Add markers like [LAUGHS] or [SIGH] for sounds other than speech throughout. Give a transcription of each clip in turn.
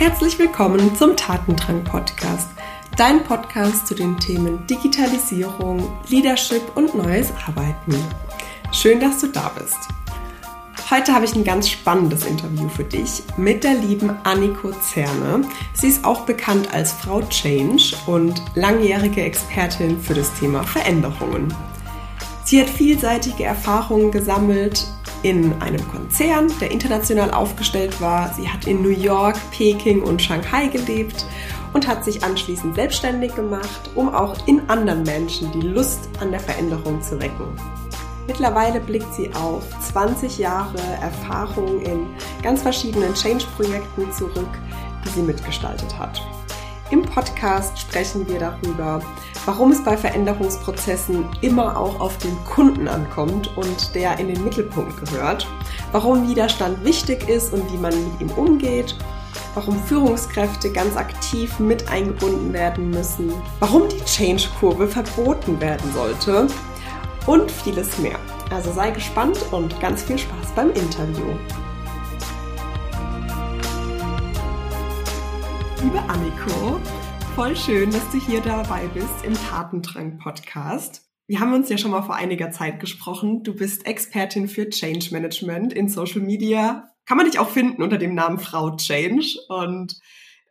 Herzlich willkommen zum Tatendrang Podcast, dein Podcast zu den Themen Digitalisierung, Leadership und neues Arbeiten. Schön, dass du da bist. Heute habe ich ein ganz spannendes Interview für dich mit der lieben Anniko Zerne. Sie ist auch bekannt als Frau Change und langjährige Expertin für das Thema Veränderungen. Sie hat vielseitige Erfahrungen gesammelt in einem Konzern, der international aufgestellt war. Sie hat in New York, Peking und Shanghai gelebt und hat sich anschließend selbstständig gemacht, um auch in anderen Menschen die Lust an der Veränderung zu wecken. Mittlerweile blickt sie auf 20 Jahre Erfahrung in ganz verschiedenen Change-Projekten zurück, die sie mitgestaltet hat. Im Podcast sprechen wir darüber, warum es bei Veränderungsprozessen immer auch auf den Kunden ankommt und der in den Mittelpunkt gehört, warum Widerstand wichtig ist und wie man mit ihm umgeht, warum Führungskräfte ganz aktiv mit eingebunden werden müssen, warum die Change-Kurve verboten werden sollte und vieles mehr. Also sei gespannt und ganz viel Spaß beim Interview. Liebe Anniko, voll schön, dass du hier dabei bist im Tatendrang-Podcast. Wir haben uns ja schon mal vor einiger Zeit gesprochen. Du bist Expertin für Change Management in Social Media. Kann man dich auch finden unter dem Namen Frau Change. Und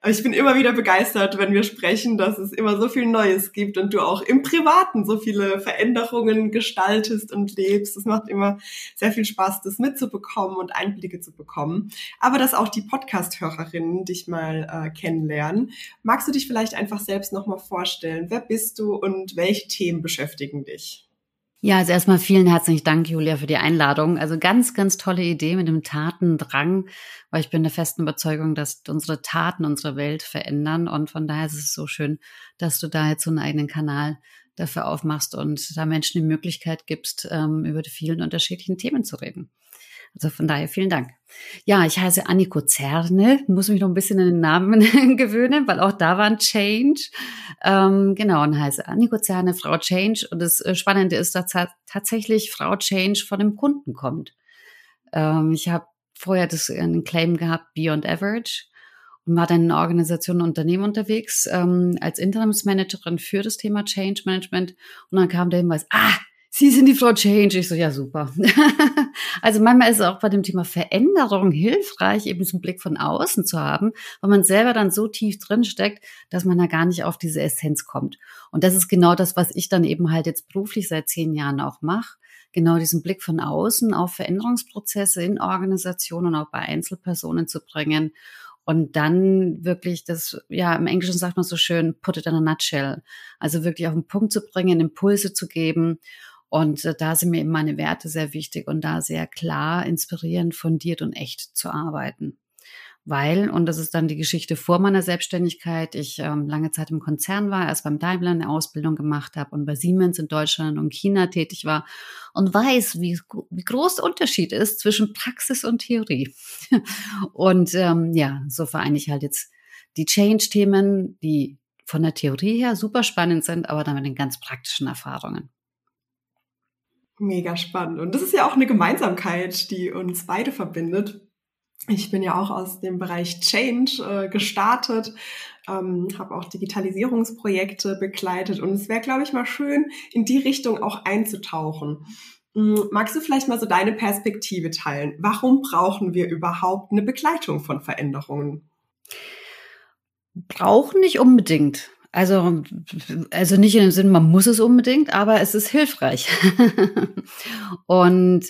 ich bin immer wieder begeistert, wenn wir sprechen, dass es immer so viel Neues gibt und du auch im Privaten so viele Veränderungen gestaltest und lebst. Es macht immer sehr viel Spaß, das mitzubekommen und Einblicke zu bekommen. Aber dass auch die Podcast-Hörerinnen dich mal äh, kennenlernen. Magst du dich vielleicht einfach selbst nochmal vorstellen? Wer bist du und welche Themen beschäftigen dich? Ja, also erstmal vielen herzlichen Dank, Julia, für die Einladung. Also ganz, ganz tolle Idee mit dem Tatendrang, weil ich bin der festen Überzeugung, dass unsere Taten unsere Welt verändern. Und von daher ist es so schön, dass du da jetzt so einen eigenen Kanal dafür aufmachst und da Menschen die Möglichkeit gibst, ähm, über die vielen unterschiedlichen Themen zu reden. Also von daher vielen Dank. Ja, ich heiße Anniko Zerne, muss mich noch ein bisschen an den Namen [LAUGHS] gewöhnen, weil auch da war ein Change. Ähm, genau, und heiße Anniko Zerne, Frau Change. Und das äh, Spannende ist, dass tatsächlich Frau Change von dem Kunden kommt. Ähm, ich habe vorher das äh, einen Claim gehabt, Beyond Average und war dann in Organisationen und Unternehmen unterwegs ähm, als Interimsmanagerin für das Thema Change Management. Und dann kam der Hinweis, ah, Sie sind die Frau Change. Ich so, ja, super. [LAUGHS] also manchmal ist es auch bei dem Thema Veränderung hilfreich, eben einen Blick von außen zu haben, weil man selber dann so tief drin steckt, dass man da gar nicht auf diese Essenz kommt. Und das ist genau das, was ich dann eben halt jetzt beruflich seit zehn Jahren auch mache. Genau diesen Blick von außen auf Veränderungsprozesse in Organisationen, auch bei Einzelpersonen zu bringen und dann wirklich das, ja, im Englischen sagt man so schön, put it in a nutshell. Also wirklich auf den Punkt zu bringen, Impulse zu geben und äh, da sind mir eben meine Werte sehr wichtig und da sehr klar, inspirierend, fundiert und echt zu arbeiten. Weil, und das ist dann die Geschichte vor meiner Selbstständigkeit, ich ähm, lange Zeit im Konzern war, erst beim Daimler eine Ausbildung gemacht habe und bei Siemens in Deutschland und China tätig war und weiß, wie, wie groß der Unterschied ist zwischen Praxis und Theorie. [LAUGHS] und ähm, ja, so vereine ich halt jetzt die Change-Themen, die von der Theorie her super spannend sind, aber dann mit den ganz praktischen Erfahrungen. Mega spannend. Und das ist ja auch eine Gemeinsamkeit, die uns beide verbindet. Ich bin ja auch aus dem Bereich Change äh, gestartet, ähm, habe auch Digitalisierungsprojekte begleitet und es wäre, glaube ich, mal schön, in die Richtung auch einzutauchen. Ähm, magst du vielleicht mal so deine Perspektive teilen? Warum brauchen wir überhaupt eine Begleitung von Veränderungen? Brauchen nicht unbedingt. Also, also nicht in dem Sinn, man muss es unbedingt, aber es ist hilfreich. [LAUGHS] und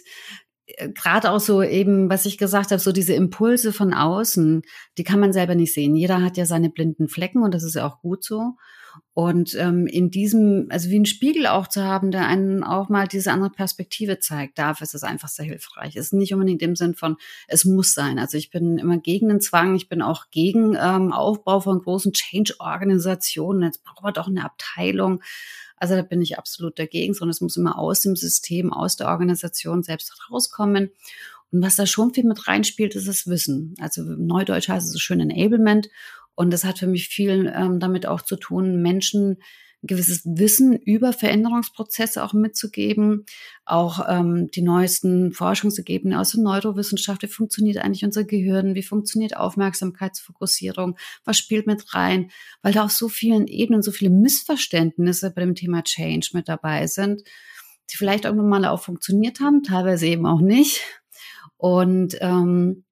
äh, gerade auch so eben, was ich gesagt habe, so diese Impulse von außen, die kann man selber nicht sehen. Jeder hat ja seine blinden Flecken und das ist ja auch gut so. Und ähm, in diesem, also wie ein Spiegel auch zu haben, der einen auch mal diese andere Perspektive zeigt, dafür ist es einfach sehr hilfreich. Es ist nicht unbedingt im Sinn von, es muss sein. Also ich bin immer gegen den Zwang, ich bin auch gegen ähm, Aufbau von großen Change-Organisationen. Jetzt brauchen wir doch eine Abteilung. Also da bin ich absolut dagegen, sondern es muss immer aus dem System, aus der Organisation selbst rauskommen. Und was da schon viel mit reinspielt, ist das Wissen. Also Neudeutsch heißt es so schön Enablement. Und das hat für mich viel ähm, damit auch zu tun, Menschen gewisses Wissen über Veränderungsprozesse auch mitzugeben, auch ähm, die neuesten Forschungsergebnisse aus der Neurowissenschaft, wie funktioniert eigentlich unser Gehirn, wie funktioniert Aufmerksamkeitsfokussierung, was spielt mit rein, weil da auf so vielen Ebenen so viele Missverständnisse bei dem Thema Change mit dabei sind, die vielleicht irgendwann mal auch funktioniert haben, teilweise eben auch nicht. Und ähm,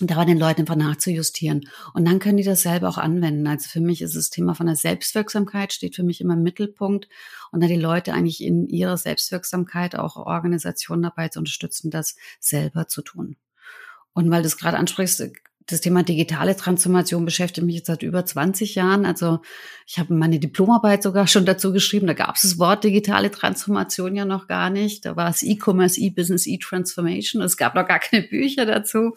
da war den Leuten einfach nachzujustieren. Und dann können die das selber auch anwenden. Also für mich ist das Thema von der Selbstwirksamkeit steht für mich immer im Mittelpunkt. Und da die Leute eigentlich in ihrer Selbstwirksamkeit auch Organisationen dabei zu unterstützen, das selber zu tun. Und weil du es gerade ansprichst, das Thema digitale Transformation beschäftigt mich jetzt seit über 20 Jahren. Also ich habe meine Diplomarbeit sogar schon dazu geschrieben. Da gab es das Wort digitale Transformation ja noch gar nicht. Da war es E-Commerce, E-Business, E-Transformation. Es gab noch gar keine Bücher dazu.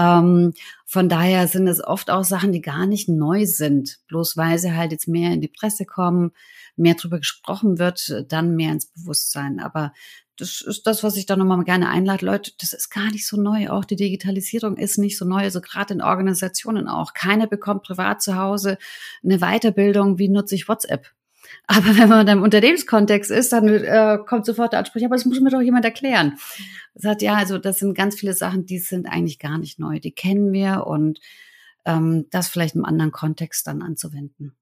Ähm, von daher sind es oft auch Sachen, die gar nicht neu sind, bloß weil sie halt jetzt mehr in die Presse kommen, mehr drüber gesprochen wird, dann mehr ins Bewusstsein. Aber das ist das, was ich da nochmal gerne einlade. Leute, das ist gar nicht so neu. Auch die Digitalisierung ist nicht so neu. Also gerade in Organisationen auch. Keiner bekommt privat zu Hause eine Weiterbildung, wie nutze ich WhatsApp. Aber wenn man im Unternehmenskontext ist, dann äh, kommt sofort der Anspruch, aber das muss mir doch jemand erklären. Sagt, ja, also das sind ganz viele Sachen, die sind eigentlich gar nicht neu. Die kennen wir und ähm, das vielleicht im anderen Kontext dann anzuwenden.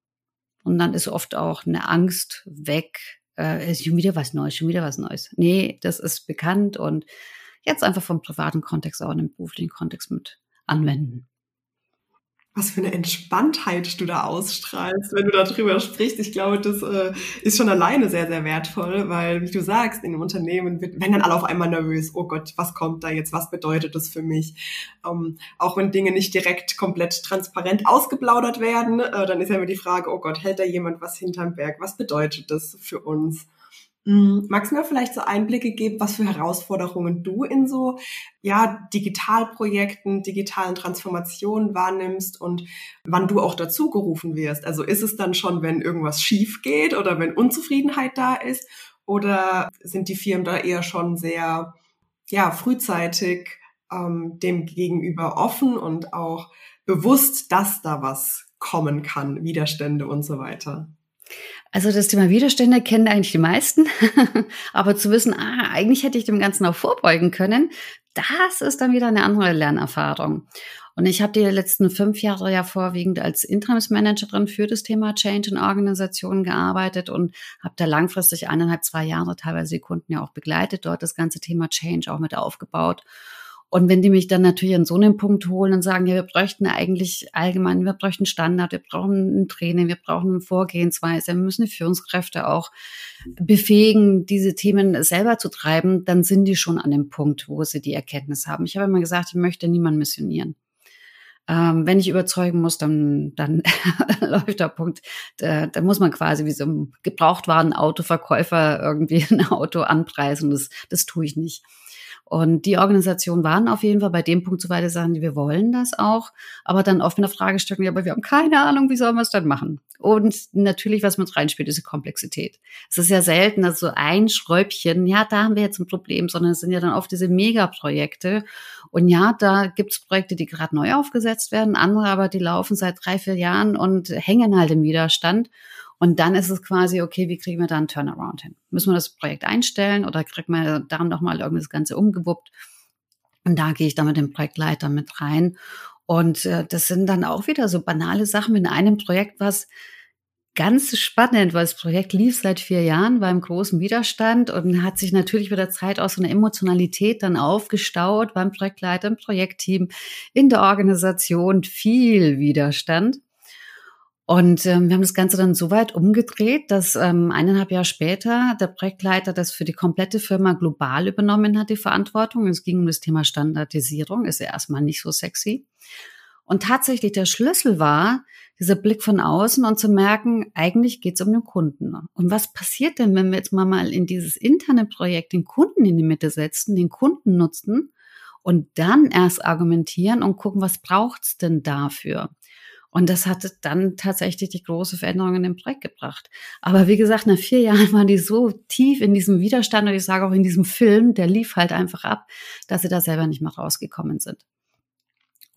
Und dann ist oft auch eine Angst weg. Äh, ist schon wieder was Neues, schon wieder was Neues. Nee, das ist bekannt und jetzt einfach vom privaten Kontext auch in den beruflichen Kontext mit anwenden was für eine Entspanntheit du da ausstrahlst, wenn du darüber sprichst. Ich glaube, das äh, ist schon alleine sehr, sehr wertvoll, weil, wie du sagst, in einem Unternehmen wird, wenn dann alle auf einmal nervös, oh Gott, was kommt da jetzt, was bedeutet das für mich? Ähm, auch wenn Dinge nicht direkt komplett transparent ausgeplaudert werden, äh, dann ist ja immer die Frage, oh Gott, hält da jemand was hinterm Berg? Was bedeutet das für uns? Hm, magst du mir vielleicht so Einblicke geben, was für Herausforderungen du in so ja, Digitalprojekten, digitalen Transformationen wahrnimmst und wann du auch dazu gerufen wirst? Also ist es dann schon, wenn irgendwas schief geht oder wenn Unzufriedenheit da ist? Oder sind die Firmen da eher schon sehr ja, frühzeitig ähm, dem gegenüber offen und auch bewusst, dass da was kommen kann, Widerstände und so weiter? Also das Thema Widerstände kennen eigentlich die meisten, [LAUGHS] aber zu wissen, ah, eigentlich hätte ich dem Ganzen auch vorbeugen können, das ist dann wieder eine andere Lernerfahrung. Und ich habe die letzten fünf Jahre ja vorwiegend als Interimsmanagerin für das Thema Change in Organisationen gearbeitet und habe da langfristig eineinhalb, zwei Jahre teilweise die Kunden ja auch begleitet, dort das ganze Thema Change auch mit aufgebaut. Und wenn die mich dann natürlich an so einen Punkt holen und sagen, ja, wir bräuchten eigentlich allgemein, wir bräuchten Standard, wir brauchen ein Training, wir brauchen eine Vorgehensweise, wir müssen die Führungskräfte auch befähigen, diese Themen selber zu treiben, dann sind die schon an dem Punkt, wo sie die Erkenntnis haben. Ich habe immer gesagt, ich möchte niemanden missionieren. Ähm, wenn ich überzeugen muss, dann, dann [LAUGHS] läuft der Punkt, da, da muss man quasi wie so ein Gebrauchtwarenautoverkäufer irgendwie ein Auto anpreisen. Das, das tue ich nicht. Und die Organisationen waren auf jeden Fall bei dem Punkt so weit, sagen wir wollen das auch, aber dann oft mit der Fragestellung, ja, aber wir haben keine Ahnung, wie sollen wir es dann machen? Und natürlich, was mit reinspielt, ist die Komplexität. Es ist ja selten, dass so ein Schräubchen, ja, da haben wir jetzt ein Problem, sondern es sind ja dann oft diese Megaprojekte. Und ja, da gibt es Projekte, die gerade neu aufgesetzt werden, andere aber, die laufen seit drei, vier Jahren und hängen halt im Widerstand. Und dann ist es quasi, okay, wie kriegen wir da einen Turnaround hin? Müssen wir das Projekt einstellen oder kriegt man da nochmal irgendwie das Ganze umgewuppt? Und da gehe ich dann mit dem Projektleiter mit rein. Und äh, das sind dann auch wieder so banale Sachen in einem Projekt, was ganz spannend, weil das Projekt lief seit vier Jahren, war im großen Widerstand und hat sich natürlich mit der Zeit aus so einer Emotionalität dann aufgestaut beim Projektleiter, im Projektteam, in der Organisation, viel Widerstand. Und ähm, wir haben das Ganze dann so weit umgedreht, dass ähm, eineinhalb Jahre später der Projektleiter das für die komplette Firma global übernommen hat, die Verantwortung. Es ging um das Thema Standardisierung, ist ja erstmal nicht so sexy. Und tatsächlich der Schlüssel war, dieser Blick von außen und zu merken, eigentlich geht es um den Kunden. Und was passiert denn, wenn wir jetzt mal, mal in dieses interne Projekt den Kunden in die Mitte setzen, den Kunden nutzen und dann erst argumentieren und gucken, was braucht's denn dafür? Und das hat dann tatsächlich die große Veränderung in dem Projekt gebracht. Aber wie gesagt, nach vier Jahren [LAUGHS] waren die so tief in diesem Widerstand und ich sage auch in diesem Film, der lief halt einfach ab, dass sie da selber nicht mehr rausgekommen sind.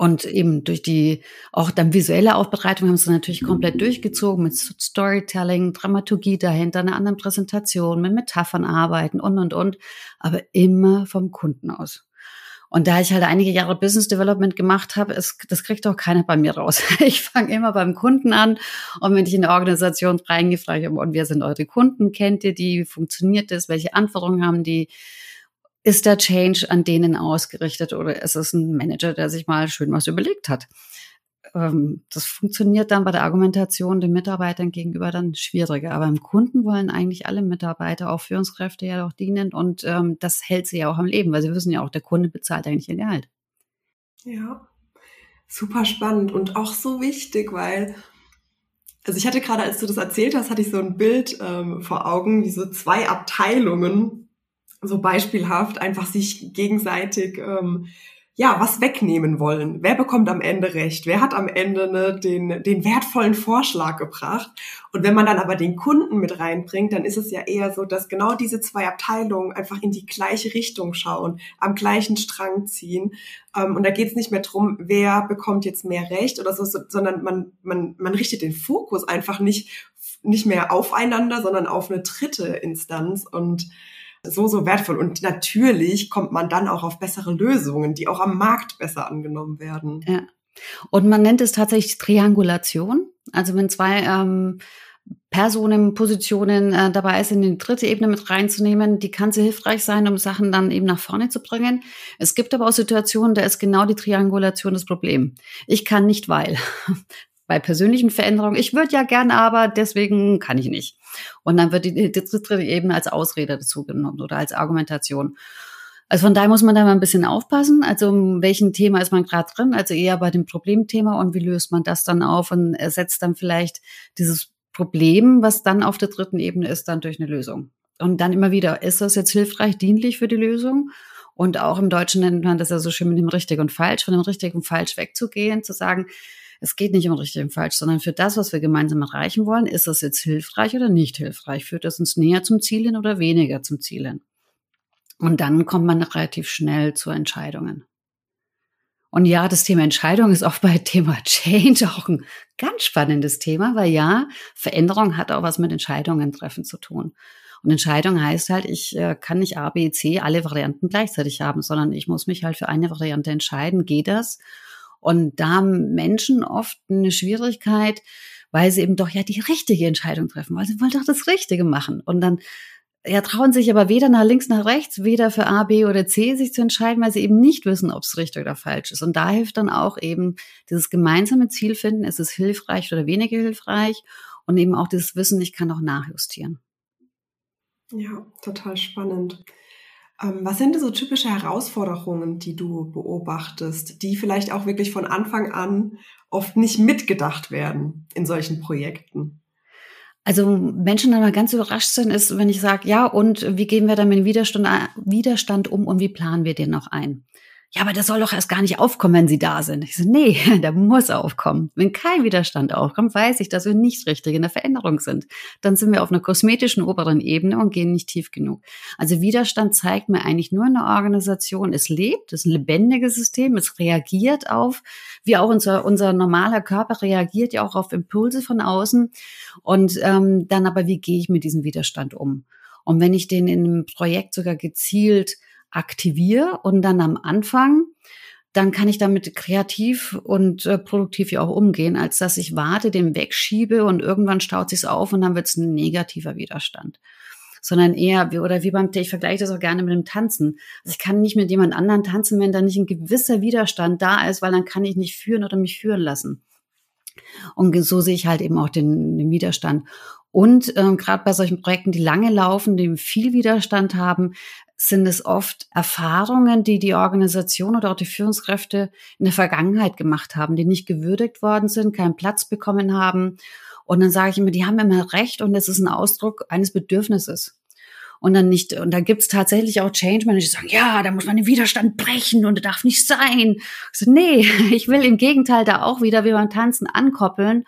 Und eben durch die auch dann visuelle Aufbereitung haben sie natürlich komplett durchgezogen mit Storytelling, Dramaturgie dahinter, einer anderen Präsentation, mit Metaphern arbeiten und, und, und. Aber immer vom Kunden aus. Und da ich halt einige Jahre Business Development gemacht habe, ist, das kriegt auch keiner bei mir raus. [LAUGHS] Ich fange immer beim Kunden an und wenn ich in eine Organisation reingefragt habe, und wer sind eure Kunden, kennt ihr die, funktioniert das, welche Anforderungen haben die, ist der Change an denen ausgerichtet oder ist es ein Manager, der sich mal schön was überlegt hat? Ähm, das funktioniert dann bei der Argumentation den Mitarbeitern gegenüber dann schwieriger. Aber im Kunden wollen eigentlich alle Mitarbeiter, auch Führungskräfte ja doch dienen und ähm, das hält sie ja auch am Leben, weil sie wissen ja auch, der Kunde bezahlt eigentlich ihr Gehalt. Ja, super spannend und auch so wichtig, weil also ich hatte gerade, als du das erzählt hast, hatte ich so ein Bild ähm, vor Augen, wie so zwei Abteilungen so beispielhaft einfach sich gegenseitig ähm, ja was wegnehmen wollen. Wer bekommt am Ende recht? Wer hat am Ende ne, den, den wertvollen Vorschlag gebracht? Und wenn man dann aber den Kunden mit reinbringt, dann ist es ja eher so, dass genau diese zwei Abteilungen einfach in die gleiche Richtung schauen, am gleichen Strang ziehen. Ähm, und da geht es nicht mehr drum, wer bekommt jetzt mehr Recht oder so, sondern man, man, man richtet den Fokus einfach nicht, nicht mehr aufeinander, sondern auf eine dritte Instanz. Und so, so wertvoll. Und natürlich kommt man dann auch auf bessere Lösungen, die auch am Markt besser angenommen werden. Ja. Und man nennt es tatsächlich Triangulation. Also wenn zwei ähm, Personen, Positionen äh, dabei ist, in die dritte Ebene mit reinzunehmen, die kann sehr hilfreich sein, um Sachen dann eben nach vorne zu bringen. Es gibt aber auch Situationen, da ist genau die Triangulation das Problem. Ich kann nicht, weil bei persönlichen Veränderungen, ich würde ja gern, aber deswegen kann ich nicht. Und dann wird die, die dritte Ebene als Ausrede dazu genommen oder als Argumentation. Also von daher muss man da mal ein bisschen aufpassen. Also um welchen Thema ist man gerade drin? Also eher bei dem Problemthema und wie löst man das dann auf und ersetzt dann vielleicht dieses Problem, was dann auf der dritten Ebene ist, dann durch eine Lösung. Und dann immer wieder, ist das jetzt hilfreich, dienlich für die Lösung? Und auch im Deutschen nennt man das ja so schön mit dem richtig und falsch, von dem richtig und falsch wegzugehen, zu sagen, es geht nicht um richtig und falsch, sondern für das, was wir gemeinsam erreichen wollen, ist das jetzt hilfreich oder nicht hilfreich? Führt das uns näher zum Ziel hin oder weniger zum Ziel hin? Und dann kommt man relativ schnell zu Entscheidungen. Und ja, das Thema Entscheidung ist auch bei Thema Change auch ein ganz spannendes Thema, weil ja, Veränderung hat auch was mit Entscheidungen treffen zu tun. Und Entscheidung heißt halt, ich äh, kann nicht A, B, C alle Varianten gleichzeitig haben, sondern ich muss mich halt für eine Variante entscheiden. Geht das? Und da haben Menschen oft eine Schwierigkeit, weil sie eben doch ja die richtige Entscheidung treffen, weil sie wollen doch das Richtige machen. Und dann ja, trauen sich aber weder nach links, nach rechts, weder für A, B oder C sich zu entscheiden, weil sie eben nicht wissen, ob es richtig oder falsch ist. Und da hilft dann auch eben dieses gemeinsame Ziel finden, ist es hilfreich oder weniger hilfreich und eben auch dieses Wissen, ich kann auch nachjustieren. Ja, total spannend. Ähm, was sind so typische Herausforderungen, die du beobachtest, die vielleicht auch wirklich von Anfang an oft nicht mitgedacht werden in solchen Projekten? Also Menschen dann mal ganz überrascht sind, ist, wenn ich sage, ja, und wie gehen wir dann mit dem Widerstand, Widerstand um und wie planen wir den noch ein? Ja, aber das soll doch erst gar nicht aufkommen, wenn sie da sind. Ich so, nee, [LAUGHS] der muss aufkommen. Wenn kein Widerstand aufkommt, weiß ich, dass wir nicht richtig in der Veränderung sind. Dann sind wir auf einer kosmetischen oberen Ebene und gehen nicht tief genug. Also Widerstand zeigt mir eigentlich nur eine Organisation, es lebt, es ist ein lebendiges System, es reagiert auf, wie auch unser, unser normaler Körper reagiert ja auch auf Impulse von außen. Und ähm, dann aber, wie gehe ich mit diesem Widerstand um? Und wenn ich den in einem Projekt sogar gezielt aktiviere und dann am Anfang, dann kann ich damit kreativ und äh, produktiv ja auch umgehen, als dass ich warte, den wegschiebe und irgendwann staut sich's auf und dann wird's ein negativer Widerstand. Sondern eher, wie, oder wie beim, ich vergleiche das auch gerne mit dem Tanzen. Also ich kann nicht mit jemand anderen tanzen, wenn da nicht ein gewisser Widerstand da ist, weil dann kann ich nicht führen oder mich führen lassen. Und so sehe ich halt eben auch den, den Widerstand. Und ähm, gerade bei solchen Projekten, die lange laufen, die viel Widerstand haben, sind es oft Erfahrungen, die die Organisation oder auch die Führungskräfte in der Vergangenheit gemacht haben, die nicht gewürdigt worden sind, keinen Platz bekommen haben. Und dann sage ich immer, die haben immer recht und es ist ein Ausdruck eines Bedürfnisses. Und dann nicht, und da gibt's tatsächlich auch Change Manager, die sagen, ja, da muss man den Widerstand brechen und der darf nicht sein. Ich so, nee, [LAUGHS] ich will im Gegenteil da auch wieder wie beim Tanzen ankoppeln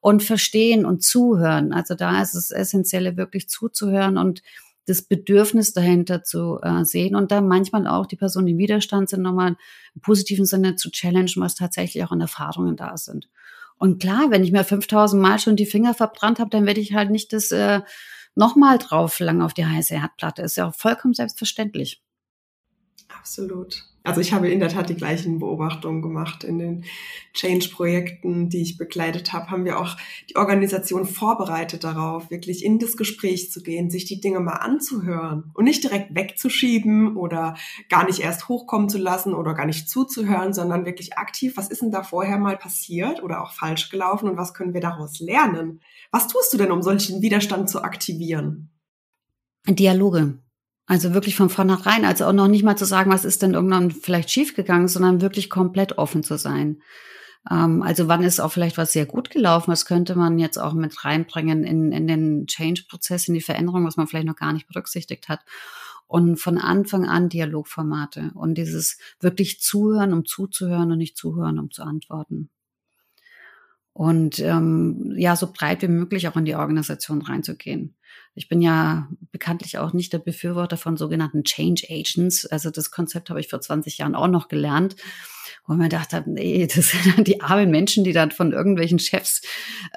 und verstehen und zuhören. Also da ist es Essentielle, wirklich zuzuhören und das Bedürfnis dahinter zu äh, sehen und dann manchmal auch die Personen, die im Widerstand sind, nochmal im positiven Sinne zu challengen, was tatsächlich auch an Erfahrungen da sind. Und klar, wenn ich mir 5000 Mal schon die Finger verbrannt habe, dann werde ich halt nicht das äh, nochmal drauf lang auf die heiße Herdplatte. Ist ja auch vollkommen selbstverständlich. Absolut. Also ich habe in der Tat die gleichen Beobachtungen gemacht. In den Change-Projekten, die ich begleitet habe, haben wir auch die Organisation vorbereitet darauf, wirklich in das Gespräch zu gehen, sich die Dinge mal anzuhören und nicht direkt wegzuschieben oder gar nicht erst hochkommen zu lassen oder gar nicht zuzuhören, sondern wirklich aktiv, was ist denn da vorher mal passiert oder auch falsch gelaufen und was können wir daraus lernen? Was tust du denn, um solchen Widerstand zu aktivieren? Dialoge. Also wirklich von vornherein, also auch noch nicht mal zu sagen, was ist denn irgendwann vielleicht schiefgegangen, sondern wirklich komplett offen zu sein. Ähm, also wann ist auch vielleicht was sehr gut gelaufen, das könnte man jetzt auch mit reinbringen in, in den Change-Prozess, in die Veränderung, was man vielleicht noch gar nicht berücksichtigt hat. Und von Anfang an Dialogformate und dieses wirklich zuhören, um zuzuhören und nicht zuhören, um zu antworten und ähm, ja, so breit wie möglich auch in die Organisation reinzugehen. Ich bin ja bekanntlich auch nicht der Befürworter von sogenannten Change Agents. Also das Konzept habe ich vor 20 Jahren auch noch gelernt. Und man dachte, nee, [LAUGHS] das sind dann die armen Menschen, die dann von irgendwelchen Chefs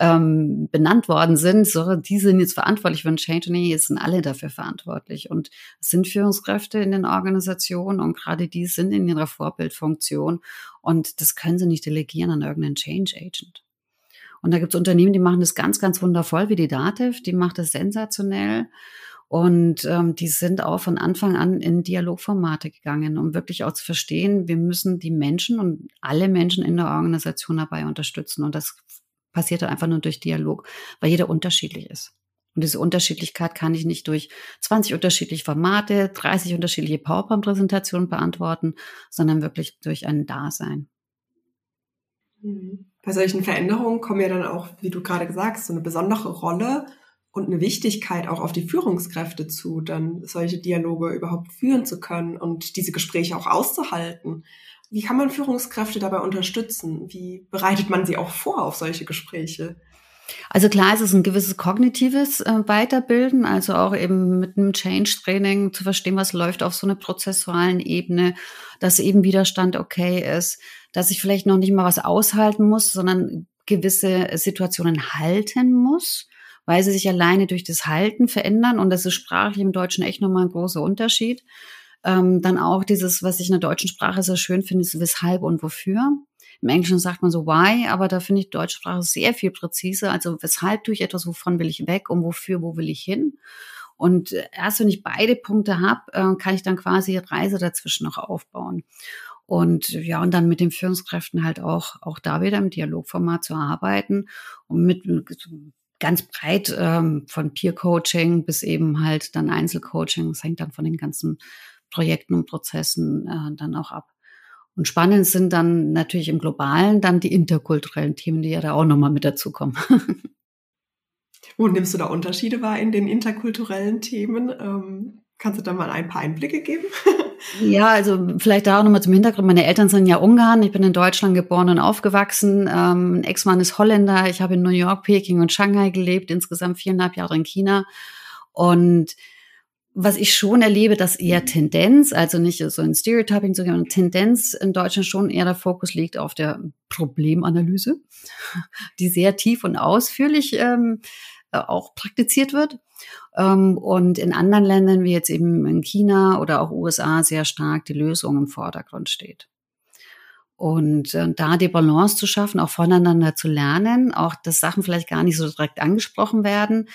ähm, benannt worden sind. So, die sind jetzt verantwortlich für einen Change. Nee, jetzt sind alle dafür verantwortlich. Und es sind Führungskräfte in den Organisationen und gerade die sind in ihrer Vorbildfunktion. Und das können sie nicht delegieren an irgendeinen Change Agent. Und da gibt es Unternehmen, die machen das ganz, ganz wundervoll, wie die Dativ, die macht das sensationell. Und ähm, die sind auch von Anfang an in Dialogformate gegangen, um wirklich auch zu verstehen, wir müssen die Menschen und alle Menschen in der Organisation dabei unterstützen. Und das passiert einfach nur durch Dialog, weil jeder unterschiedlich ist. Und diese Unterschiedlichkeit kann ich nicht durch 20 unterschiedliche Formate, 30 unterschiedliche PowerPoint-Präsentationen beantworten, sondern wirklich durch ein Dasein. Mhm. Bei solchen Veränderungen kommen ja dann auch, wie du gerade gesagt hast, so eine besondere Rolle und eine Wichtigkeit auch auf die Führungskräfte zu, dann solche Dialoge überhaupt führen zu können und diese Gespräche auch auszuhalten. Wie kann man Führungskräfte dabei unterstützen? Wie bereitet man sie auch vor auf solche Gespräche? Also klar, es ist ein gewisses kognitives äh, Weiterbilden, also auch eben mit einem Change-Training zu verstehen, was läuft auf so einer prozessualen Ebene, dass eben Widerstand okay ist, dass ich vielleicht noch nicht mal was aushalten muss, sondern gewisse Situationen halten muss, weil sie sich alleine durch das Halten verändern. Und das ist sprachlich im Deutschen echt nochmal ein großer Unterschied. Ähm, dann auch dieses, was ich in der deutschen Sprache sehr schön finde, ist weshalb und wofür. Im Englischen sagt man so why, aber da finde ich die deutsche Sprache sehr viel präziser. Also weshalb tue ich etwas, wovon will ich weg und wofür, wo will ich hin? Und erst wenn ich beide Punkte habe, äh, kann ich dann quasi Reise dazwischen noch aufbauen. Und ja, und dann mit den Führungskräften halt auch, auch da wieder im Dialogformat zu arbeiten und mit ganz breit ähm, von Peer-Coaching bis eben halt dann Einzelcoaching. Das hängt dann von den ganzen Projekten und Prozessen äh, dann auch ab. Und spannend sind dann natürlich im Globalen dann die interkulturellen Themen, die ja da auch nochmal mit dazukommen. [LAUGHS] Wo nimmst du da Unterschiede wahr in den interkulturellen Themen? Ähm, kannst du da mal ein paar Einblicke geben? ja, also vielleicht da auch nochmal zum Hintergrund. Meine Eltern sind ja Ungarn. Ich bin in Deutschland geboren und aufgewachsen. Ähm, ein Ex-Mann ist Holländer. Ich habe in New York, Peking und Shanghai gelebt, insgesamt viereinhalb Jahre in China. Und was ich schon erlebe, dass eher Tendenz, also nicht so ein Stereotyping, sondern Tendenz in Deutschland schon eher der Fokus liegt auf der Problemanalyse, [LAUGHS] die sehr tief und ausführlich ähm, äh, auch praktiziert wird. Ähm, und in anderen Ländern, wie jetzt eben in China oder auch USA, sehr stark die Lösung im Vordergrund steht. Und äh, da die Balance zu schaffen, auch voneinander zu lernen, auch dass Sachen vielleicht gar nicht so direkt angesprochen werden,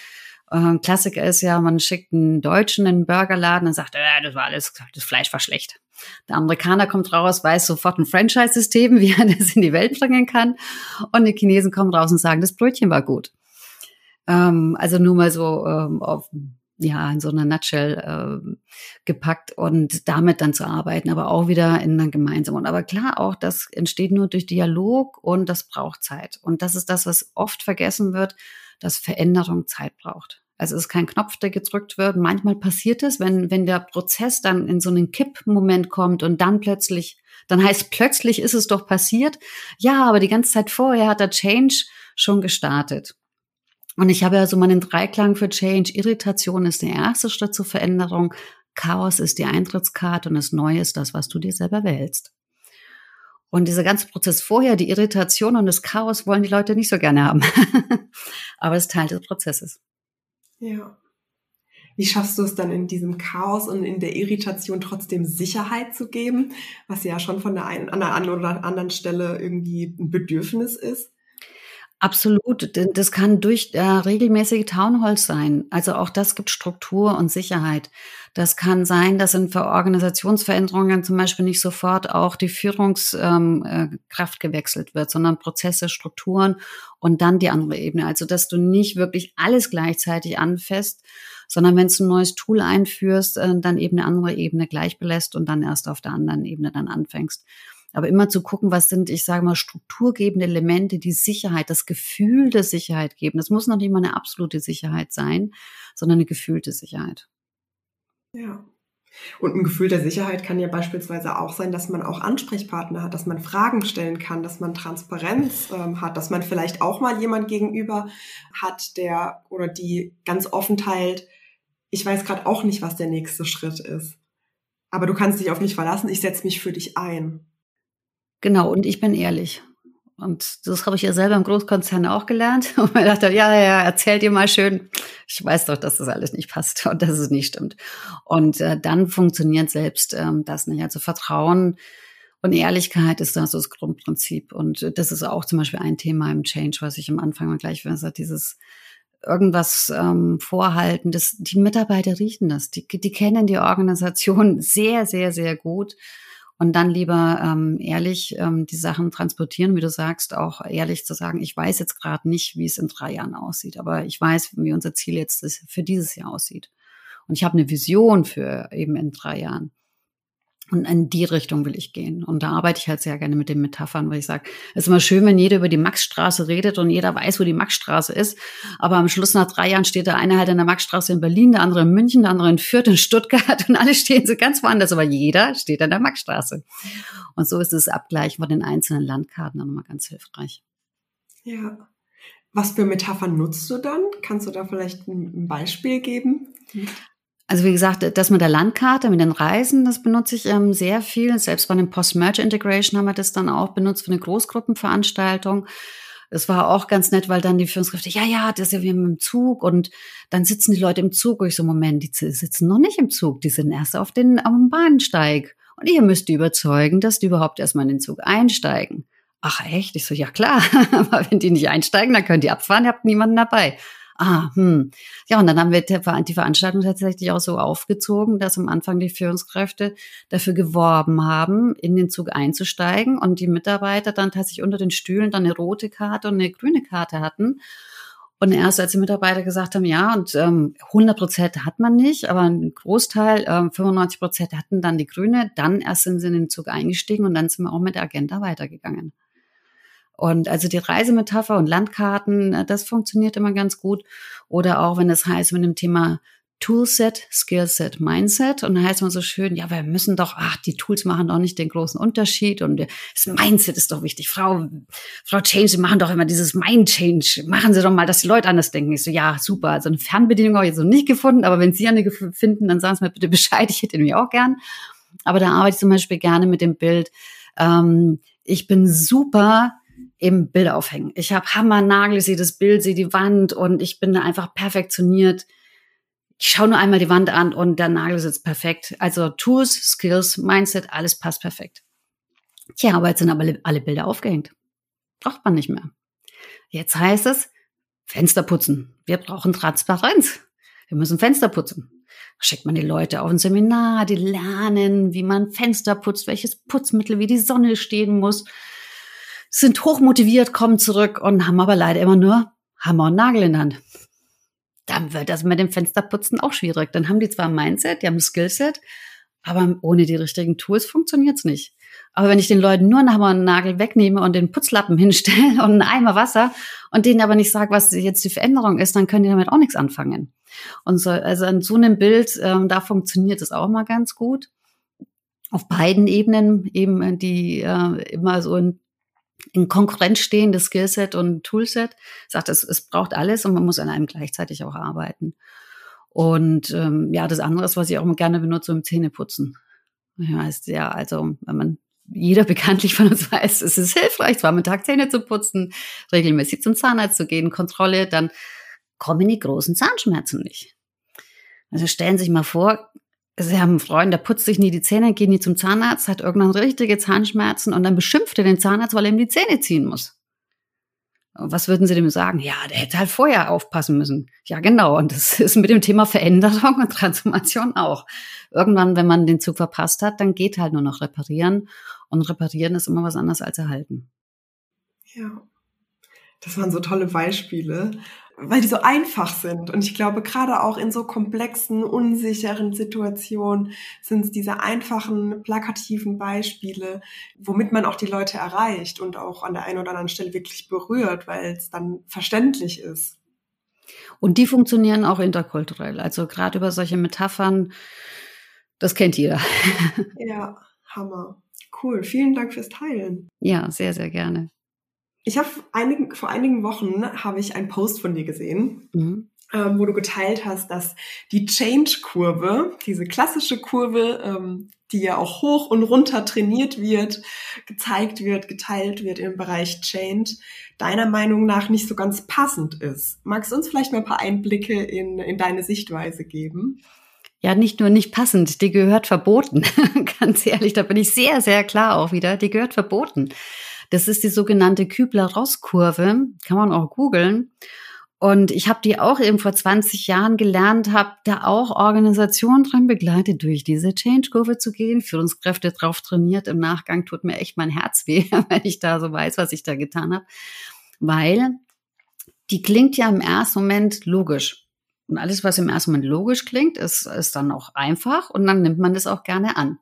äh, Klassiker ist ja, man schickt einen Deutschen in einen Burgerladen und sagt, äh, das war alles, das Fleisch war schlecht. Der Amerikaner kommt raus, weiß sofort ein Franchise-System, [LAUGHS] wie er das in die Welt bringen kann. Und die Chinesen kommen raus und sagen, das Brötchen war gut. Ähm, also nur mal so ähm, auf, ja, in so einer Nutshell äh, gepackt und damit dann zu arbeiten, aber auch wieder in einer gemeinsamen. Aber klar, auch das entsteht nur durch Dialog und das braucht Zeit. Und das ist das, was oft vergessen wird dass Veränderung Zeit braucht. Also es ist kein Knopf, der gedrückt wird. Manchmal passiert es, wenn, wenn der Prozess dann in so einen Kippmoment kommt und dann plötzlich, dann heißt plötzlich ist es doch passiert. Ja, aber die ganze Zeit vorher hat der Change schon gestartet. Und ich habe ja so meinen Dreiklang für Change. Irritation ist der erste Schritt zur Veränderung. Chaos ist die Eintrittskarte und das Neue ist das, was du dir selber wählst. Und dieser ganze Prozess vorher, die Irritation und das Chaos wollen die Leute nicht so gerne haben. [LAUGHS] Aber es ist Teil des Prozesses. Ja. Wie schaffst du es dann in diesem Chaos und in der Irritation trotzdem Sicherheit zu geben, was ja schon von der einen an der anderen oder anderen Stelle irgendwie ein Bedürfnis ist? Absolut. Das kann durch äh, regelmäßige Townhalls sein. Also auch das gibt Struktur und Sicherheit. Das kann sein, dass in Organisationsveränderungen zum Beispiel nicht sofort auch die Führungskraft ähm, äh, gewechselt wird, sondern Prozesse, Strukturen und dann die andere Ebene. Also dass du nicht wirklich alles gleichzeitig anfasst, sondern wenn du ein neues Tool einführst, äh, dann eben eine andere Ebene gleich belässt und dann erst auf der anderen Ebene dann anfängst. Aber immer zu gucken, was sind, ich sage mal, strukturgebende Elemente, die Sicherheit, das Gefühl der Sicherheit geben. Das muss noch nicht mal eine absolute Sicherheit sein, sondern eine gefühlte Sicherheit. Ja. Und ein Gefühl der Sicherheit kann ja beispielsweise auch sein, dass man auch Ansprechpartner hat, dass man Fragen stellen kann, dass man Transparenz ähm, hat, dass man vielleicht auch mal jemand gegenüber hat, der oder die ganz offen teilt, ich weiß gerade auch nicht, was der nächste Schritt ist. Aber du kannst dich auf mich verlassen, ich setze mich für dich ein. Genau, und ich bin ehrlich. Und das habe ich ja selber im Großkonzern auch gelernt. [LAUGHS] Und mir dachte, ja, ja, erzählt ihr mal schön. Ich weiß doch, dass das alles nicht passt und dass es nicht stimmt. Und äh, dann funktioniert selbst ähm, das nicht. Also Vertrauen und Ehrlichkeit ist da so das Grundprinzip. Und äh, das ist auch zum Beispiel ein Thema im Change, was ich am Anfang mal gleich gesagt dieses irgendwas ähm, vorhalten. Das, die Mitarbeiter riechen das. Die, die kennen die Organisation [LAUGHS] sehr, sehr, sehr gut und dann lieber ähm, ehrlich ähm, die Sachen transportieren, wie du sagst, auch ehrlich zu sagen, ich weiß jetzt gerade nicht, wie es in drei Jahren aussieht, aber ich weiß, wie unser Ziel jetzt für dieses Jahr aussieht. Und ich habe eine Vision für eben in drei Jahren. Und in die Richtung will ich gehen. Und da arbeite ich halt sehr gerne mit den Metaphern, weil ich sage, es ist immer schön, wenn jeder über die Maxstraße redet und jeder weiß, wo die Maxstraße ist. Aber am Schluss nach drei Jahren steht der eine halt in der Maxstraße in Berlin, der andere in München, der andere in Fürth, in Stuttgart [LAUGHS] und alle stehen so ganz woanders. Aber jeder steht an der Maxstraße. Und so ist das Abgleichen von den einzelnen Landkarten dann nochmal ganz hilfreich. Ja. Was für Metaphern nutzt du dann? Kannst du da vielleicht ein Beispiel geben? Also wie gesagt, das mit der Landkarte, mit den Reisen, das benutze ich ähm, sehr viel. Selbst bei einem Post-Merge-Integration haben wir das dann auch benutzt für eine Großgruppenveranstaltung. Es war auch ganz nett, weil dann die Führungskräfte, ja, ja, das ist ja wie im Zug und dann sitzen die Leute im Zug. Und ich so, Moment, die sitzen noch nicht im Zug, die sind erst auf den am Bahnsteig. Und ihr müsst die überzeugen, dass die überhaupt erstmal in den Zug einsteigen. Ach echt? Ich so, ja klar, [LAUGHS] aber wenn die nicht einsteigen, dann können die abfahren, ihr habt niemanden dabei ah, hm. Ja, und dann haben wir die Veranstaltung tatsächlich auch so aufgezogen, dass am Anfang die Führungskräfte dafür geworben haben, in den Zug einzusteigen und die Mitarbeiter dann tatsächlich unter den Stühlen dann eine rote Karte und eine grüne Karte hatten. Und erst als die Mitarbeiter gesagt haben, ja, und ähm, 100 Prozent hat man nicht, aber ein Großteil, ähm, 95 Prozent hatten dann die grüne, dann erst sind sie in den Zug eingestiegen und dann sind wir auch mit der Agenda weitergegangen. Und also die Reisemetapher und Landkarten, äh, das funktioniert immer ganz gut. Oder auch wenn es heißt mit dem Thema Toolset, Skillset, Mindset. Und dann heißt man so schön, ja, wir müssen doch, ach, die Tools machen doch nicht den großen Unterschied und das Mindset ist doch wichtig. Frau, Frau Change, Sie machen doch immer dieses Mind Change. Machen Sie doch mal, dass die Leute anders denken. Ich so, ja, super. Also eine Fernbedienung habe ich jetzt noch nicht gefunden, aber wenn Sie eine finden, dann sagen Sie mir bitte Bescheid. Ich hätte nämlich auch gern. Aber da arbeite ich zum Beispiel gerne mit dem Bild. Ähm, ich bin super eben Bilder aufhängen. Ich habe Hammernagel, ich sehe das Bild, sehe die Wand und ich bin da einfach perfektioniert. Ich schaue nur einmal die Wand an und der Nagel sitzt perfekt. Also Tools, Skills, Mindset, alles passt perfekt. Tja, aber jetzt sind aber alle Bilder aufgehängt. Braucht man nicht mehr. Jetzt heißt es, Fenster putzen. Wir brauchen Transparenz. Wir müssen Fenster putzen. Schickt man die Leute auf ein Seminar, die lernen, wie man Fenster putzt, welches Putzmittel, wie die Sonne stehen muss sind hochmotiviert, kommen zurück und haben aber leider immer nur Hammer und Nagel in der Hand. Dann wird das mit dem Fensterputzen auch schwierig. Dann haben die zwar ein Mindset, die haben ein Skillset, aber ohne die richtigen Tools funktioniert's nicht. Aber wenn ich den Leuten nur einen Hammer und Nagel wegnehme und den Putzlappen [LAUGHS] hinstelle und einen Eimer Wasser und denen aber nicht sage, was jetzt die Veränderung ist, dann können die damit auch nichts anfangen. Und so, also an so einem Bild, ähm, da funktioniert es auch mal ganz gut. Auf beiden Ebenen eben, die äh, immer so in in Konkurrenz stehendes Skillset und Toolset. Sagt, es, es braucht alles und man muss an einem gleichzeitig auch arbeiten. Und ähm, ja, das andere ist, was ich auch gerne benutze, im Zähneputzen. Ja, heißt ja, also wenn man jeder [LAUGHS] bekanntlich von uns weiß, es ist hilfreich, zwar mit Tag Zähne zu putzen, regelmäßig zum Zahnarzt zu gehen, Kontrolle, dann kommen die großen Zahnschmerzen nicht. Also stellen Sie sich mal vor, Sie haben einen Freund, der putzt sich nie die Zähne, geht nie zum Zahnarzt, hat irgendwann richtige Zahnschmerzen und dann beschimpft er den Zahnarzt, weil er ihm die Zähne ziehen muss. Was würden Sie dem sagen? Ja, der hätte halt vorher aufpassen müssen. Ja, genau. Und das ist mit dem Thema Veränderung und Transformation auch. Irgendwann, wenn man den Zug verpasst hat, dann geht halt nur noch reparieren. Und reparieren ist immer was anderes als erhalten. Ja. Das waren so tolle Beispiele weil die so einfach sind. Und ich glaube, gerade auch in so komplexen, unsicheren Situationen sind es diese einfachen, plakativen Beispiele, womit man auch die Leute erreicht und auch an der einen oder anderen Stelle wirklich berührt, weil es dann verständlich ist. Und die funktionieren auch interkulturell. Also gerade über solche Metaphern, das kennt jeder. [LAUGHS] Ja, Hammer. Cool. Vielen Dank fürs Teilen. Ja, sehr, sehr gerne. Ich habe einigen, vor einigen Wochen habe ich einen Post von dir gesehen, mhm. ähm, wo du geteilt hast, dass die Change-Kurve, diese klassische Kurve, ähm, die ja auch hoch und runter trainiert wird, gezeigt wird, geteilt wird im Bereich Change, deiner Meinung nach nicht so ganz passend ist. Magst du uns vielleicht mal ein paar Einblicke in, in deine Sichtweise geben? Ja, nicht nur nicht passend, die gehört verboten. [LAUGHS] Ganz ehrlich, da bin ich sehr, sehr klar auch wieder, die gehört verboten. Das ist die sogenannte Kübler-Ross-Kurve, kann man auch googeln. Und ich habe die auch eben vor 20 Jahren gelernt, habe da auch Organisationen dran begleitet, durch diese Change-Kurve zu gehen, Führungskräfte drauf trainiert. Im Nachgang tut mir echt mein Herz weh, [LAUGHS] wenn ich da so weiß, was ich da getan habe. Weil die klingt ja im ersten Moment logisch. Und alles, was im ersten Moment logisch klingt, ist, ist dann auch einfach und dann nimmt man das auch gerne an.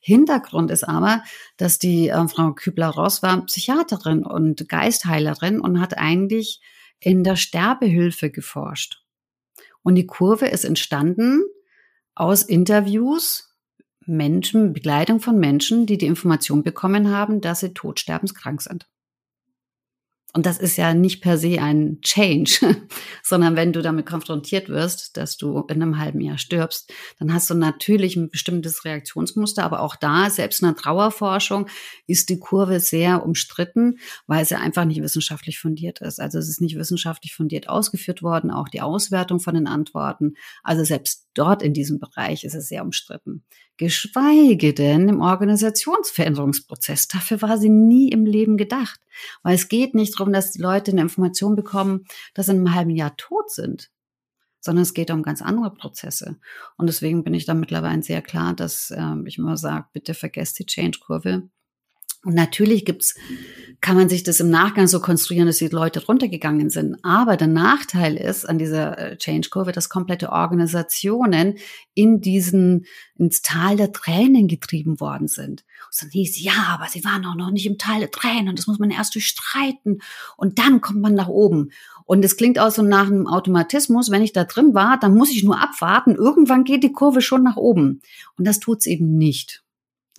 Hintergrund ist aber, dass die äh, Frau Kübler-Ross war Psychiaterin und Geistheilerin und hat eigentlich in der Sterbehilfe geforscht. Und die Kurve ist entstanden aus Interviews, Menschen, Begleitung von Menschen, die die Information bekommen haben, dass sie todsterbenskrank sind. Und das ist ja nicht per se ein Change, [LAUGHS] sondern wenn du damit konfrontiert wirst, dass du in einem halben Jahr stirbst, dann hast du natürlich ein bestimmtes Reaktionsmuster. Aber auch da, selbst in der Trauerforschung, ist die Kurve sehr umstritten, weil sie einfach nicht wissenschaftlich fundiert ist. Also es ist nicht wissenschaftlich fundiert ausgeführt worden, auch die Auswertung von den Antworten. Also selbst dort in diesem Bereich ist es sehr umstritten geschweige denn im Organisationsveränderungsprozess. Dafür war sie nie im Leben gedacht. Weil es geht nicht darum, dass die Leute eine Information bekommen, dass sie in einem halben Jahr tot sind, sondern es geht um ganz andere Prozesse. Und deswegen bin ich da mittlerweile sehr klar, dass äh, ich immer sage, bitte vergesst die Change-Kurve. Und natürlich gibt's, kann man sich das im Nachgang so konstruieren, dass die Leute runtergegangen sind. Aber der Nachteil ist an dieser äh, Change-Kurve, dass komplette Organisationen in diesen, ins Tal der Tränen getrieben worden sind. Und dann hieß, ja, aber sie waren auch noch nicht im Tal der Tränen und das muss man erst durchstreiten und dann kommt man nach oben. Und es klingt auch so nach einem Automatismus, wenn ich da drin war, dann muss ich nur abwarten, irgendwann geht die Kurve schon nach oben. Und das tut's eben nicht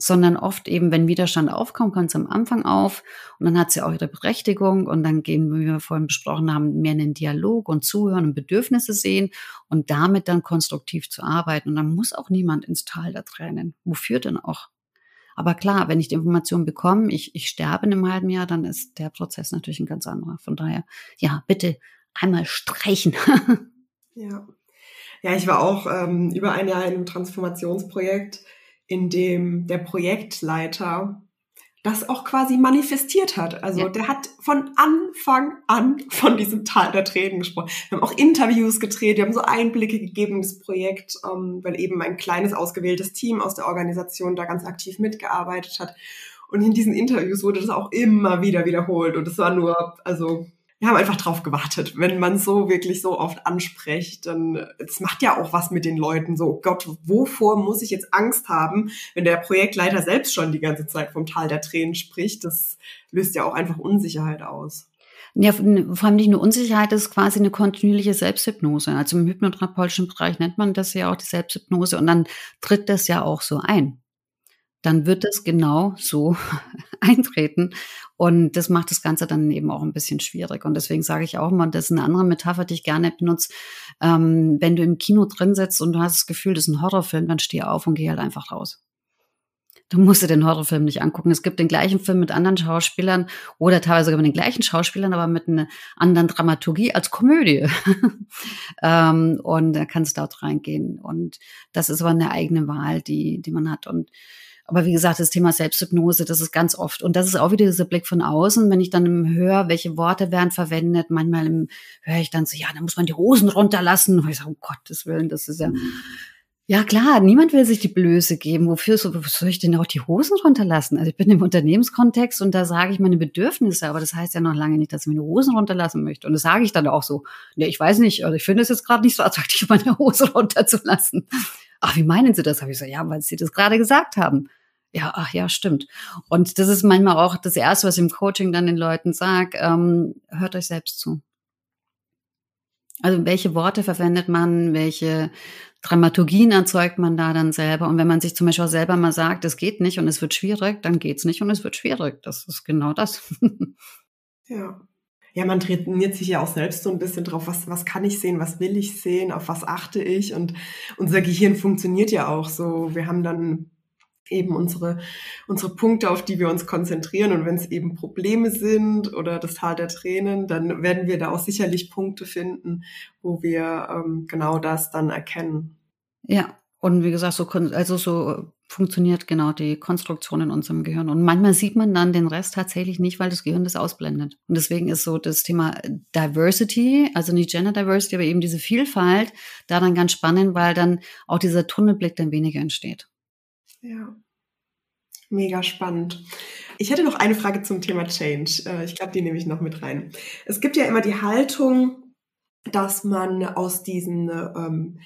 sondern oft eben, wenn Widerstand aufkommt, kommt es am Anfang auf und dann hat sie auch ihre Berechtigung und dann gehen, wie wir vorhin besprochen haben, mehr in den Dialog und zuhören und Bedürfnisse sehen und damit dann konstruktiv zu arbeiten. Und dann muss auch niemand ins Tal der Tränen. Wofür denn auch? Aber klar, wenn ich die Information bekomme, ich, ich sterbe in einem halben Jahr, dann ist der Prozess natürlich ein ganz anderer. Von daher, ja, bitte einmal streichen. [LAUGHS] ja. Ja, ich war auch ähm, über ein Jahr in einem Transformationsprojekt in dem der Projektleiter das auch quasi manifestiert hat. Also ja. der hat von Anfang an von diesem Tal der Tränen gesprochen. Wir haben auch Interviews gedreht, wir haben so Einblicke gegeben ins Projekt, ähm, weil eben ein kleines ausgewähltes Team aus der Organisation da ganz aktiv mitgearbeitet hat. Und in diesen Interviews wurde das auch immer wieder wiederholt. Und es war nur, also wir haben einfach drauf gewartet. Wenn man so wirklich so oft anspricht, dann es macht ja auch was mit den Leuten. So, Gott, wovor muss ich jetzt Angst haben, wenn der Projektleiter selbst schon die ganze Zeit vom Tal der Tränen spricht? Das löst ja auch einfach Unsicherheit aus. Ja, vor allem nicht nur Unsicherheit, das ist quasi eine kontinuierliche Selbsthypnose. Also im hypnotherapeutischen Bereich nennt man das ja auch die Selbsthypnose und dann tritt das ja auch so ein. Dann wird es genau so [LAUGHS] eintreten. Und das macht das Ganze dann eben auch ein bisschen schwierig. Und deswegen sage ich auch mal, das ist eine andere Metapher, die ich gerne benutze. Ähm, wenn du im Kino drin sitzt und du hast das Gefühl, das ist ein Horrorfilm, dann steh auf und geh halt einfach raus. Du musst dir den Horrorfilm nicht angucken. Es gibt den gleichen Film mit anderen Schauspielern oder teilweise sogar mit den gleichen Schauspielern, aber mit einer anderen Dramaturgie als Komödie. [LAUGHS] ähm, und da kannst du dort reingehen. Und das ist aber eine eigene Wahl, die, die man hat. Und aber wie gesagt, das Thema Selbsthypnose, das ist ganz oft. Und das ist auch wieder dieser Blick von außen, wenn ich dann höre, welche Worte werden verwendet. Manchmal höre ich dann so, ja, da muss man die Hosen runterlassen. Und ich sage, um Gottes Willen, das ist ja, ja klar, niemand will sich die Blöße geben. Wofür so, soll ich denn auch die Hosen runterlassen? Also ich bin im Unternehmenskontext und da sage ich meine Bedürfnisse, aber das heißt ja noch lange nicht, dass ich meine Hosen runterlassen möchte. Und das sage ich dann auch so. Ja, ich weiß nicht, also ich finde es jetzt gerade nicht so attraktiv, meine Hose [LAUGHS] runterzulassen. Ach, wie meinen Sie das? Habe ich so, ja, weil Sie das gerade gesagt haben. Ja, ach ja, stimmt. Und das ist manchmal auch das Erste, was ich im Coaching dann den Leuten sage, ähm, hört euch selbst zu. Also welche Worte verwendet man, welche Dramaturgien erzeugt man da dann selber. Und wenn man sich zum Beispiel auch selber mal sagt, es geht nicht und es wird schwierig, dann geht's nicht und es wird schwierig. Das ist genau das. [LAUGHS] ja. Ja, man trainiert sich ja auch selbst so ein bisschen drauf, was, was kann ich sehen, was will ich sehen, auf was achte ich. Und unser Gehirn funktioniert ja auch so. Wir haben dann eben unsere, unsere Punkte, auf die wir uns konzentrieren. Und wenn es eben Probleme sind oder das Tal der Tränen, dann werden wir da auch sicherlich Punkte finden, wo wir ähm, genau das dann erkennen. Ja, und wie gesagt, so, also so funktioniert genau die Konstruktion in unserem Gehirn. Und manchmal sieht man dann den Rest tatsächlich nicht, weil das Gehirn das ausblendet. Und deswegen ist so das Thema Diversity, also nicht Gender Diversity, aber eben diese Vielfalt, da dann ganz spannend, weil dann auch dieser Tunnelblick dann weniger entsteht. Ja. Mega spannend. Ich hätte noch eine Frage zum Thema Change. Äh, ich glaube, die nehme ich noch mit rein. Es gibt ja immer die Haltung, dass man aus diesen ähm,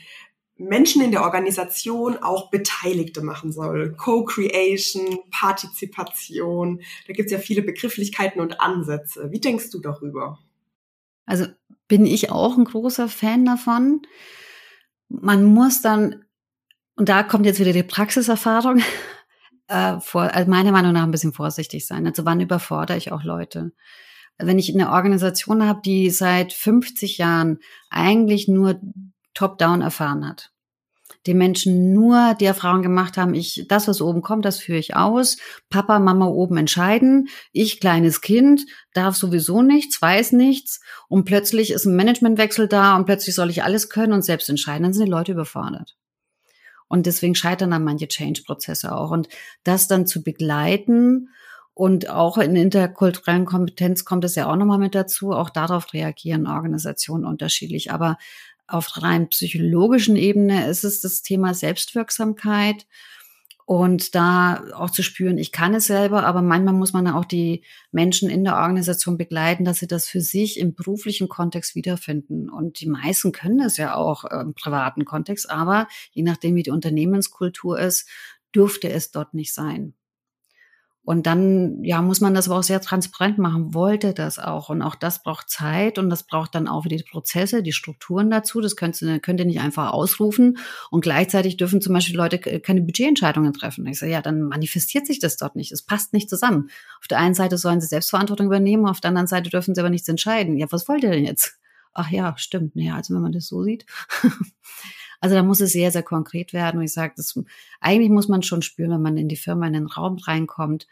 Menschen in der Organisation auch Beteiligte machen soll. Co-Creation, Partizipation. Da gibt es ja viele Begrifflichkeiten und Ansätze. Wie denkst du darüber? Also bin ich auch ein großer Fan davon. Man muss dann und da kommt jetzt wieder die Praxiserfahrung, [LAUGHS] äh, vor, also meiner Meinung nach ein bisschen vorsichtig sein. Also wann überfordere ich auch Leute? Wenn ich eine Organisation habe, die seit 50 Jahren eigentlich nur Top-Down erfahren hat, die Menschen nur die Erfahrung gemacht haben, ich, das, was oben kommt, das führe ich aus. Papa, Mama oben entscheiden. Ich, kleines Kind, darf sowieso nichts, weiß nichts. Und plötzlich ist ein Managementwechsel da und plötzlich soll ich alles können und selbst entscheiden. Dann sind die Leute überfordert. Und deswegen scheitern dann manche Change-Prozesse auch. Und das dann zu begleiten und auch in interkulturellen Kompetenz kommt es ja auch nochmal mit dazu. Auch darauf reagieren Organisationen unterschiedlich. Aber auf rein psychologischen Ebene ist es das Thema Selbstwirksamkeit und da auch zu spüren, ich kann es selber, aber manchmal muss man auch die Menschen in der Organisation begleiten, dass sie das für sich im beruflichen Kontext wiederfinden. Und die meisten können das ja auch im privaten Kontext, aber je nachdem, wie die Unternehmenskultur ist, dürfte es dort nicht sein. Und dann, ja, muss man das aber auch sehr transparent machen. Wollte das auch. Und auch das braucht Zeit und das braucht dann auch wieder die Prozesse, die Strukturen dazu. Das könnt ihr, könnt ihr nicht einfach ausrufen. Und gleichzeitig dürfen zum Beispiel Leute keine Budgetentscheidungen treffen. Ich sage, ja, dann manifestiert sich das dort nicht. Es passt nicht zusammen. Auf der einen Seite sollen sie Selbstverantwortung übernehmen, auf der anderen Seite dürfen sie aber nichts entscheiden. Ja, was wollt ihr denn jetzt? Ach ja, stimmt. Naja, also wenn man das so sieht. [LAUGHS] Also da muss es sehr, sehr konkret werden. Und ich sage, das, eigentlich muss man schon spüren, wenn man in die Firma in den Raum reinkommt.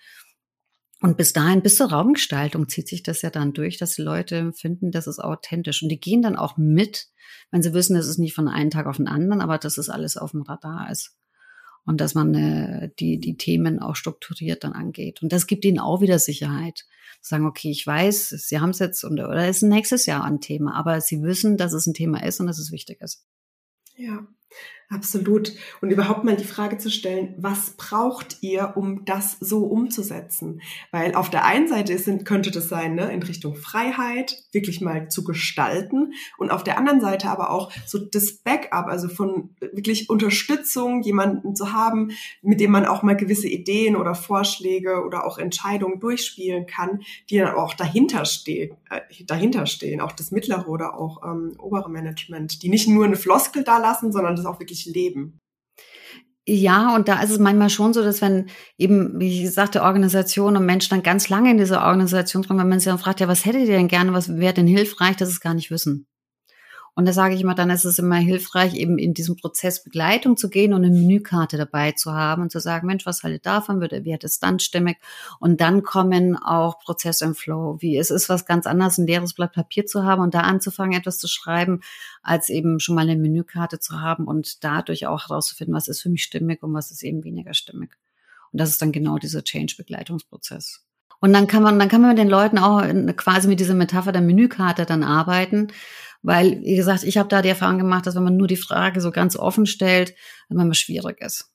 Und bis dahin, bis zur Raumgestaltung zieht sich das ja dann durch, dass die Leute finden, das ist authentisch. Und die gehen dann auch mit, wenn sie wissen, das ist nicht von einem Tag auf den anderen, aber dass es alles auf dem Radar ist. Und dass man äh, die, die Themen auch strukturiert dann angeht. Und das gibt ihnen auch wieder Sicherheit. Sagen, okay, ich weiß, sie haben es jetzt und, oder es ist nächstes Jahr ein Thema, aber sie wissen, dass es ein Thema ist und dass es wichtig ist. Ja, absolut. Und überhaupt mal die Frage zu stellen, was braucht ihr, um das so umzusetzen? Weil auf der einen Seite ist, könnte das sein, ne, in Richtung Freiheit, wirklich mal zu gestalten. Und auf der anderen Seite aber auch so das Backup, also von wirklich Unterstützung, jemanden zu haben, mit dem man auch mal gewisse Ideen oder Vorschläge oder auch Entscheidungen durchspielen kann, die dann auch dahinter stehen, äh, dahinter stehen, auch das mittlere oder auch ähm, obere Management, die nicht nur eine Floskel da lassen, sondern das auch wirklich leben. Ja, und da ist es manchmal schon so, dass wenn eben, wie ich sagte, Organisation und Mensch dann ganz lange in dieser Organisation drin, wenn man sich dann fragt, ja, was hättet ihr denn gerne, was wäre denn hilfreich, dass es gar nicht wissen. Und da sage ich immer, dann ist es immer hilfreich, eben in diesem Prozess Begleitung zu gehen und eine Menükarte dabei zu haben und zu sagen, Mensch, was haltet davon, wird, wird es dann stimmig? Und dann kommen auch Prozess im Flow. Wie es ist was ganz anderes, ein leeres Blatt Papier zu haben und da anzufangen, etwas zu schreiben, als eben schon mal eine Menükarte zu haben und dadurch auch herauszufinden, was ist für mich stimmig und was ist eben weniger stimmig. Und das ist dann genau dieser Change-Begleitungsprozess. Und dann kann man, dann kann man mit den Leuten auch quasi mit dieser Metapher der Menükarte dann arbeiten, weil, wie gesagt, ich habe da die Erfahrung gemacht, dass wenn man nur die Frage so ganz offen stellt, dann immer schwierig ist.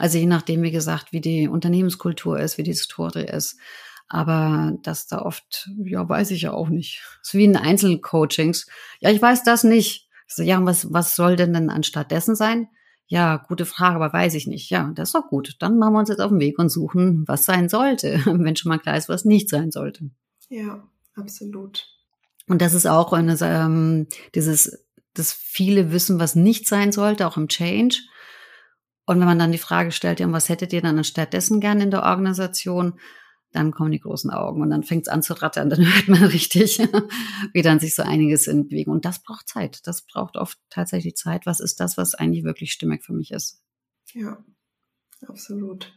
Also je nachdem, wie gesagt, wie die Unternehmenskultur ist, wie die Historie ist. Aber das da oft, ja, weiß ich ja auch nicht. Das ist wie in Einzelcoachings. Ja, ich weiß das nicht. So, ja, was, was soll denn dann anstatt dessen sein? Ja, gute Frage, aber weiß ich nicht. Ja, das ist doch gut. Dann machen wir uns jetzt auf den Weg und suchen, was sein sollte, [LAUGHS] wenn schon mal klar ist, was nicht sein sollte. Ja, absolut. Und das ist auch eine, ähm, dieses, das viele wissen, was nicht sein sollte, auch im Change. Und wenn man dann die Frage stellt, ja, was hättet ihr dann anstattdessen gern in der Organisation? Dann kommen die großen Augen und dann fängt es an zu rattern. [LAUGHS] Dann hört man richtig, [LAUGHS] wie dann sich so einiges in Bewegung. Und das braucht Zeit. Das braucht oft tatsächlich Zeit. Was ist das, was eigentlich wirklich stimmig für mich ist? Ja, absolut.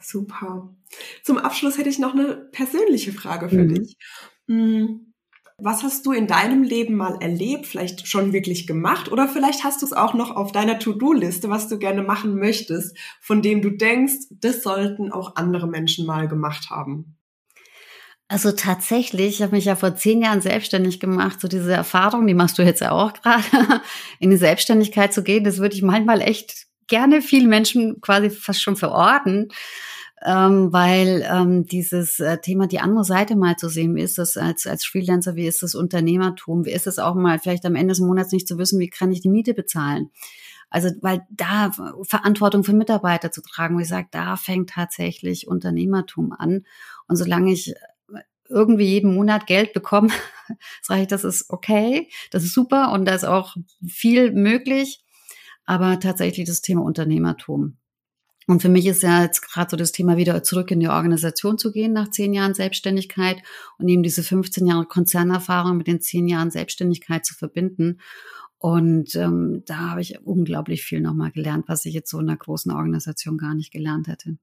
Super. Zum Abschluss hätte ich noch eine persönliche Frage für mhm. dich. Was hast du in deinem Leben mal erlebt, vielleicht schon wirklich gemacht oder vielleicht hast du es auch noch auf deiner To-Do-Liste, was du gerne machen möchtest, von dem du denkst, das sollten auch andere Menschen mal gemacht haben? Also tatsächlich, ich habe mich ja vor zehn Jahren selbstständig gemacht. So diese Erfahrung, die machst du jetzt ja auch gerade, [LAUGHS] in die Selbstständigkeit zu gehen, das würde ich manchmal echt gerne vielen Menschen quasi fast schon verorten ähm, weil ähm, dieses äh, Thema die andere Seite mal zu sehen, wie ist das als, als Freelancer, wie ist das Unternehmertum, wie ist es auch mal vielleicht am Ende des Monats nicht zu wissen, wie kann ich die Miete bezahlen. Also weil da Verantwortung für Mitarbeiter zu tragen, ich sage, da fängt tatsächlich Unternehmertum an. Und solange ich irgendwie jeden Monat Geld bekomme, [LAUGHS] sage ich, das ist okay, das ist super und da ist auch viel möglich. Aber tatsächlich das Thema Unternehmertum. Und für mich ist ja jetzt gerade so das Thema wieder zurück in die Organisation zu gehen nach zehn Jahren Selbstständigkeit und eben diese 15 Jahre Konzernerfahrung mit den zehn Jahren Selbstständigkeit zu verbinden. Und ähm, da habe ich unglaublich viel nochmal gelernt, was ich jetzt so in einer großen Organisation gar nicht gelernt hätte.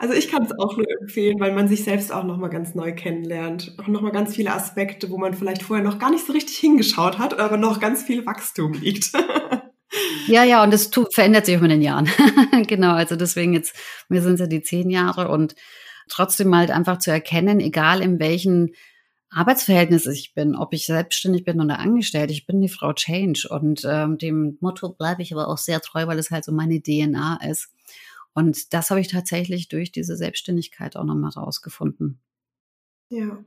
Also ich kann es auch nur empfehlen, weil man sich selbst auch nochmal ganz neu kennenlernt. Auch nochmal ganz viele Aspekte, wo man vielleicht vorher noch gar nicht so richtig hingeschaut hat, aber noch ganz viel Wachstum liegt. [LAUGHS] Ja, ja, und das verändert sich auch mit den Jahren. [LAUGHS] genau, also deswegen jetzt, mir sind ja die zehn Jahre und trotzdem halt einfach zu erkennen, egal in welchen Arbeitsverhältnis ich bin, ob ich selbstständig bin oder angestellt, ich bin die Frau Change und ähm, dem Motto bleibe ich aber auch sehr treu, weil es halt so meine DNA ist. Und das habe ich tatsächlich durch diese Selbstständigkeit auch nochmal rausgefunden. Ja,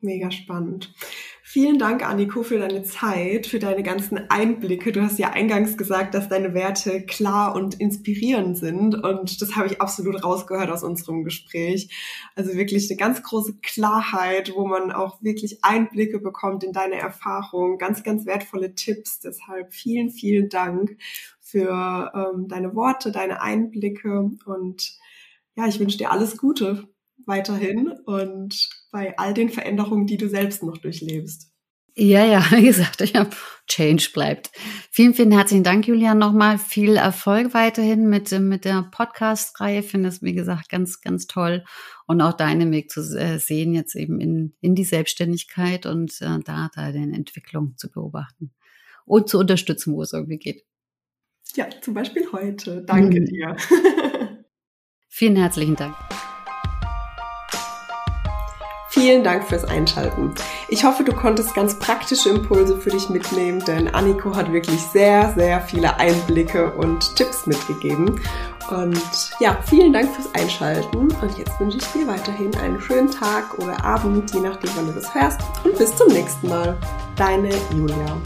Mega spannend. Vielen Dank, Anniko, für deine Zeit, für deine ganzen Einblicke. Du hast ja eingangs gesagt, dass deine Werte klar und inspirierend sind. Und das habe ich absolut rausgehört aus unserem Gespräch. Also wirklich eine ganz große Klarheit, wo man auch wirklich Einblicke bekommt in deine Erfahrung. Ganz, ganz wertvolle Tipps. Deshalb vielen, vielen Dank für ähm, deine Worte, deine Einblicke. Und ja, ich wünsche dir alles Gute weiterhin und bei all den Veränderungen, die du selbst noch durchlebst. Ja, ja, [LAUGHS] wie gesagt, ich habe Change bleibt. Vielen, vielen herzlichen Dank, Julian, nochmal. Viel Erfolg weiterhin mit, mit der Podcast-Reihe. Finde es, wie gesagt, ganz, ganz toll. Und auch deinen Weg zu sehen, jetzt eben in, in die Selbstständigkeit und äh, da deine Entwicklung zu beobachten und zu unterstützen, wo es irgendwie geht. Ja, zum Beispiel heute. Danke mhm. dir. [LAUGHS] Vielen herzlichen Dank. Vielen Dank fürs Einschalten. Ich hoffe, du konntest ganz praktische Impulse für dich mitnehmen, denn Anniko hat wirklich sehr, sehr viele Einblicke und Tipps mitgegeben. Und ja, vielen Dank fürs Einschalten. Und jetzt wünsche ich dir weiterhin einen schönen Tag oder Abend, je nachdem, wann du das hörst. Und bis zum nächsten Mal. Deine Julia.